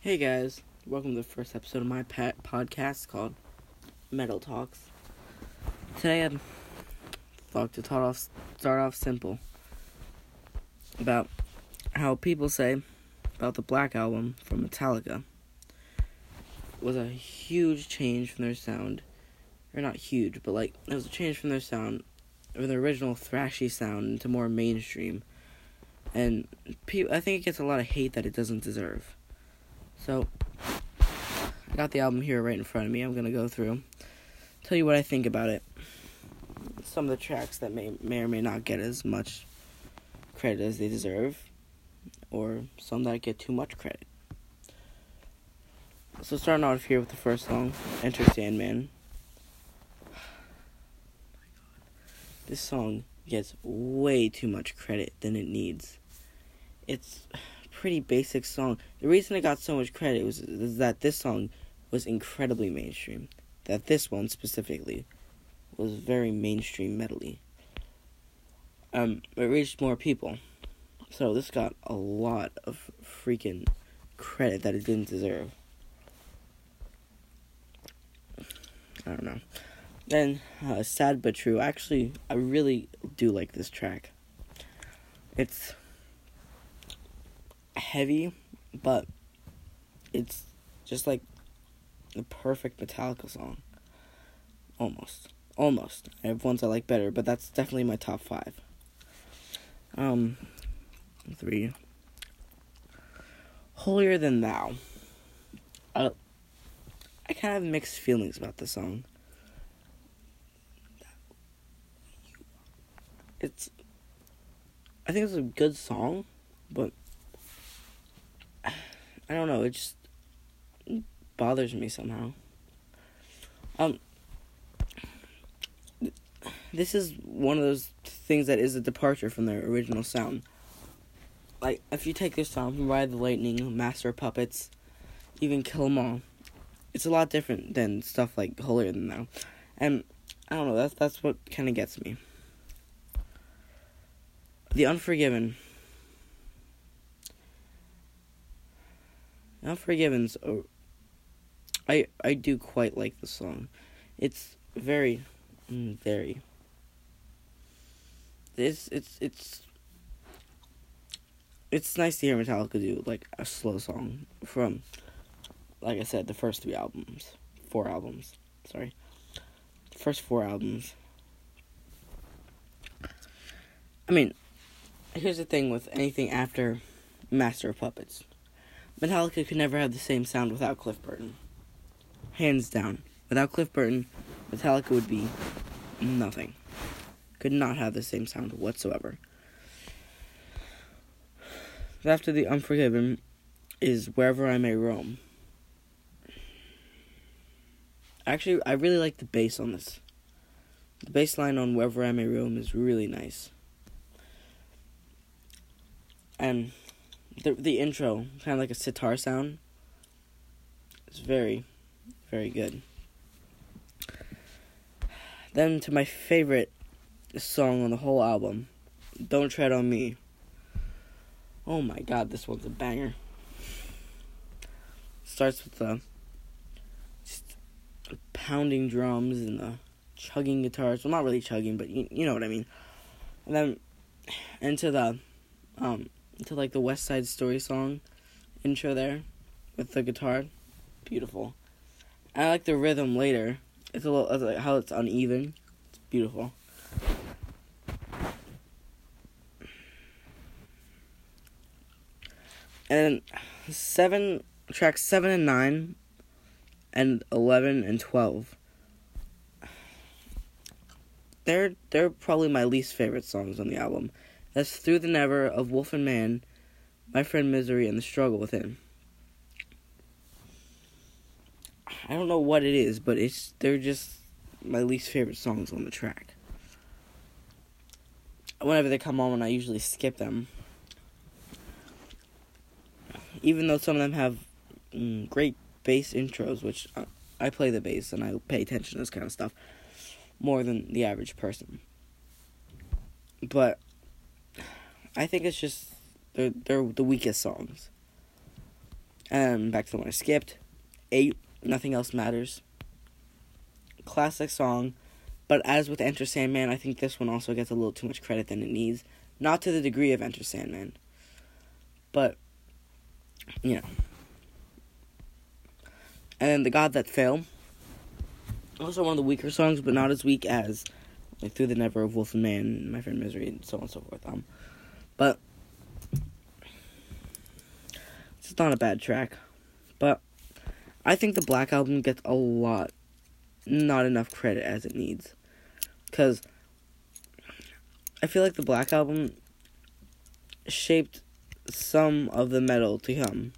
Hey guys, welcome to the first episode of my pet podcast called Metal Talks. Today I thought to start off, start off simple about how people say about the Black Album from Metallica it was a huge change from their sound, or not huge, but like it was a change from their sound, from the original thrashy sound into more mainstream, and pe- I think it gets a lot of hate that it doesn't deserve. So, I got the album here right in front of me. I'm gonna go through, tell you what I think about it. Some of the tracks that may may or may not get as much credit as they deserve, or some that get too much credit. So starting off here with the first song, Enter Sandman. This song gets way too much credit than it needs. It's pretty basic song. The reason it got so much credit was that this song was incredibly mainstream. That this one specifically was very mainstream metally. Um, it reached more people, so this got a lot of freaking credit that it didn't deserve. I don't know. Then, uh, sad but true. Actually, I really do like this track. It's heavy, but it's just like the perfect Metallica song. Almost. Almost. I have ones I like better, but that's definitely my top five. Um, three. Holier Than Thou. I, I kind of have mixed feelings about the song. It's. I think it's a good song, but I don't know. It just bothers me somehow. Um, this is one of those things that is a departure from their original sound. Like, if you take this song from Ride the Lightning, Master Puppets, even Kill 'Em All, it's a lot different than stuff like Holier Than Thou. And, I don't know, that's, that's what kind of gets me. The Unforgiven. Unforgiven's. Oh, I I do quite like the song. It's very, mm, very. It's it's it's. It's nice to hear Metallica do like a slow song from, like I said, the first three albums, four albums. Sorry, the first four albums. I mean, here's the thing with anything after Master of Puppets. Metallica could never have the same sound without Cliff Burton. Hands down. Without Cliff Burton, Metallica would be nothing. Could not have the same sound whatsoever. After the Unforgiven is Wherever I May Roam. Actually, I really like the bass on this. The bass line on Wherever I May Roam is really nice. And the the intro, kind of like a sitar sound. It's very, very good. Then to my favorite song on the whole album, "Don't Tread on Me." Oh my god, this one's a banger. Starts with the pounding drums and the chugging guitars. Well, not really chugging, but you, you know what I mean. And then into the um, to like the West Side Story song intro there with the guitar. Beautiful. I like the rhythm later. It's a little like how it's uneven. It's beautiful. And seven tracks seven and nine and eleven and twelve. They're they're probably my least favorite songs on the album. That's Through the Never of Wolf and Man, My Friend Misery, and The Struggle Within. I don't know what it is, but it's they're just my least favorite songs on the track. Whenever they come on, I usually skip them. Even though some of them have mm, great bass intros, which I play the bass and I pay attention to this kind of stuff more than the average person. But I think it's just they're they're the weakest songs. And back to the one I skipped. Eight, Nothing Else Matters. Classic song, but as with Enter Sandman, I think this one also gets a little too much credit than it needs. Not to the degree of Enter Sandman. But, you know. And then The God That Fell. Also one of the weaker songs, but not as weak as like Through the Never of Wolf and Man, My Friend Misery, and so on and so forth. Um, but it's not a bad track. But I think the Black Album gets a lot, not enough credit as it needs. Because I feel like the Black Album shaped some of the metal to come.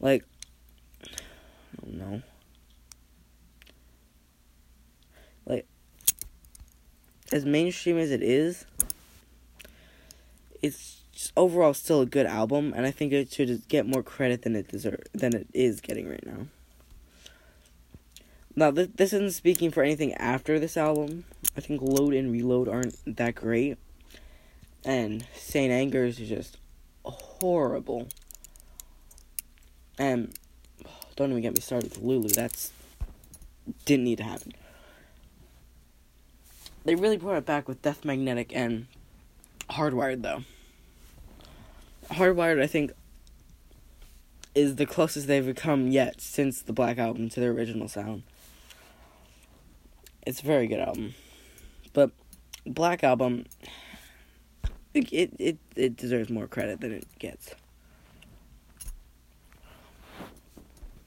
Like, I don't know. Like, as mainstream as it is, it's overall still a good album, and I think it should get more credit than it deserve than it is getting right now. Now, th- this isn't speaking for anything after this album. I think Load and Reload aren't that great, and Saint Anger is just horrible. And don't even get me started with Lulu. That's didn't need to happen. They really brought it back with Death Magnetic and Hardwired, though. Hardwired, I think, is the closest they've come yet since the Black Album to their original sound. It's a very good album. But Black Album, it, it, it deserves more credit than it gets.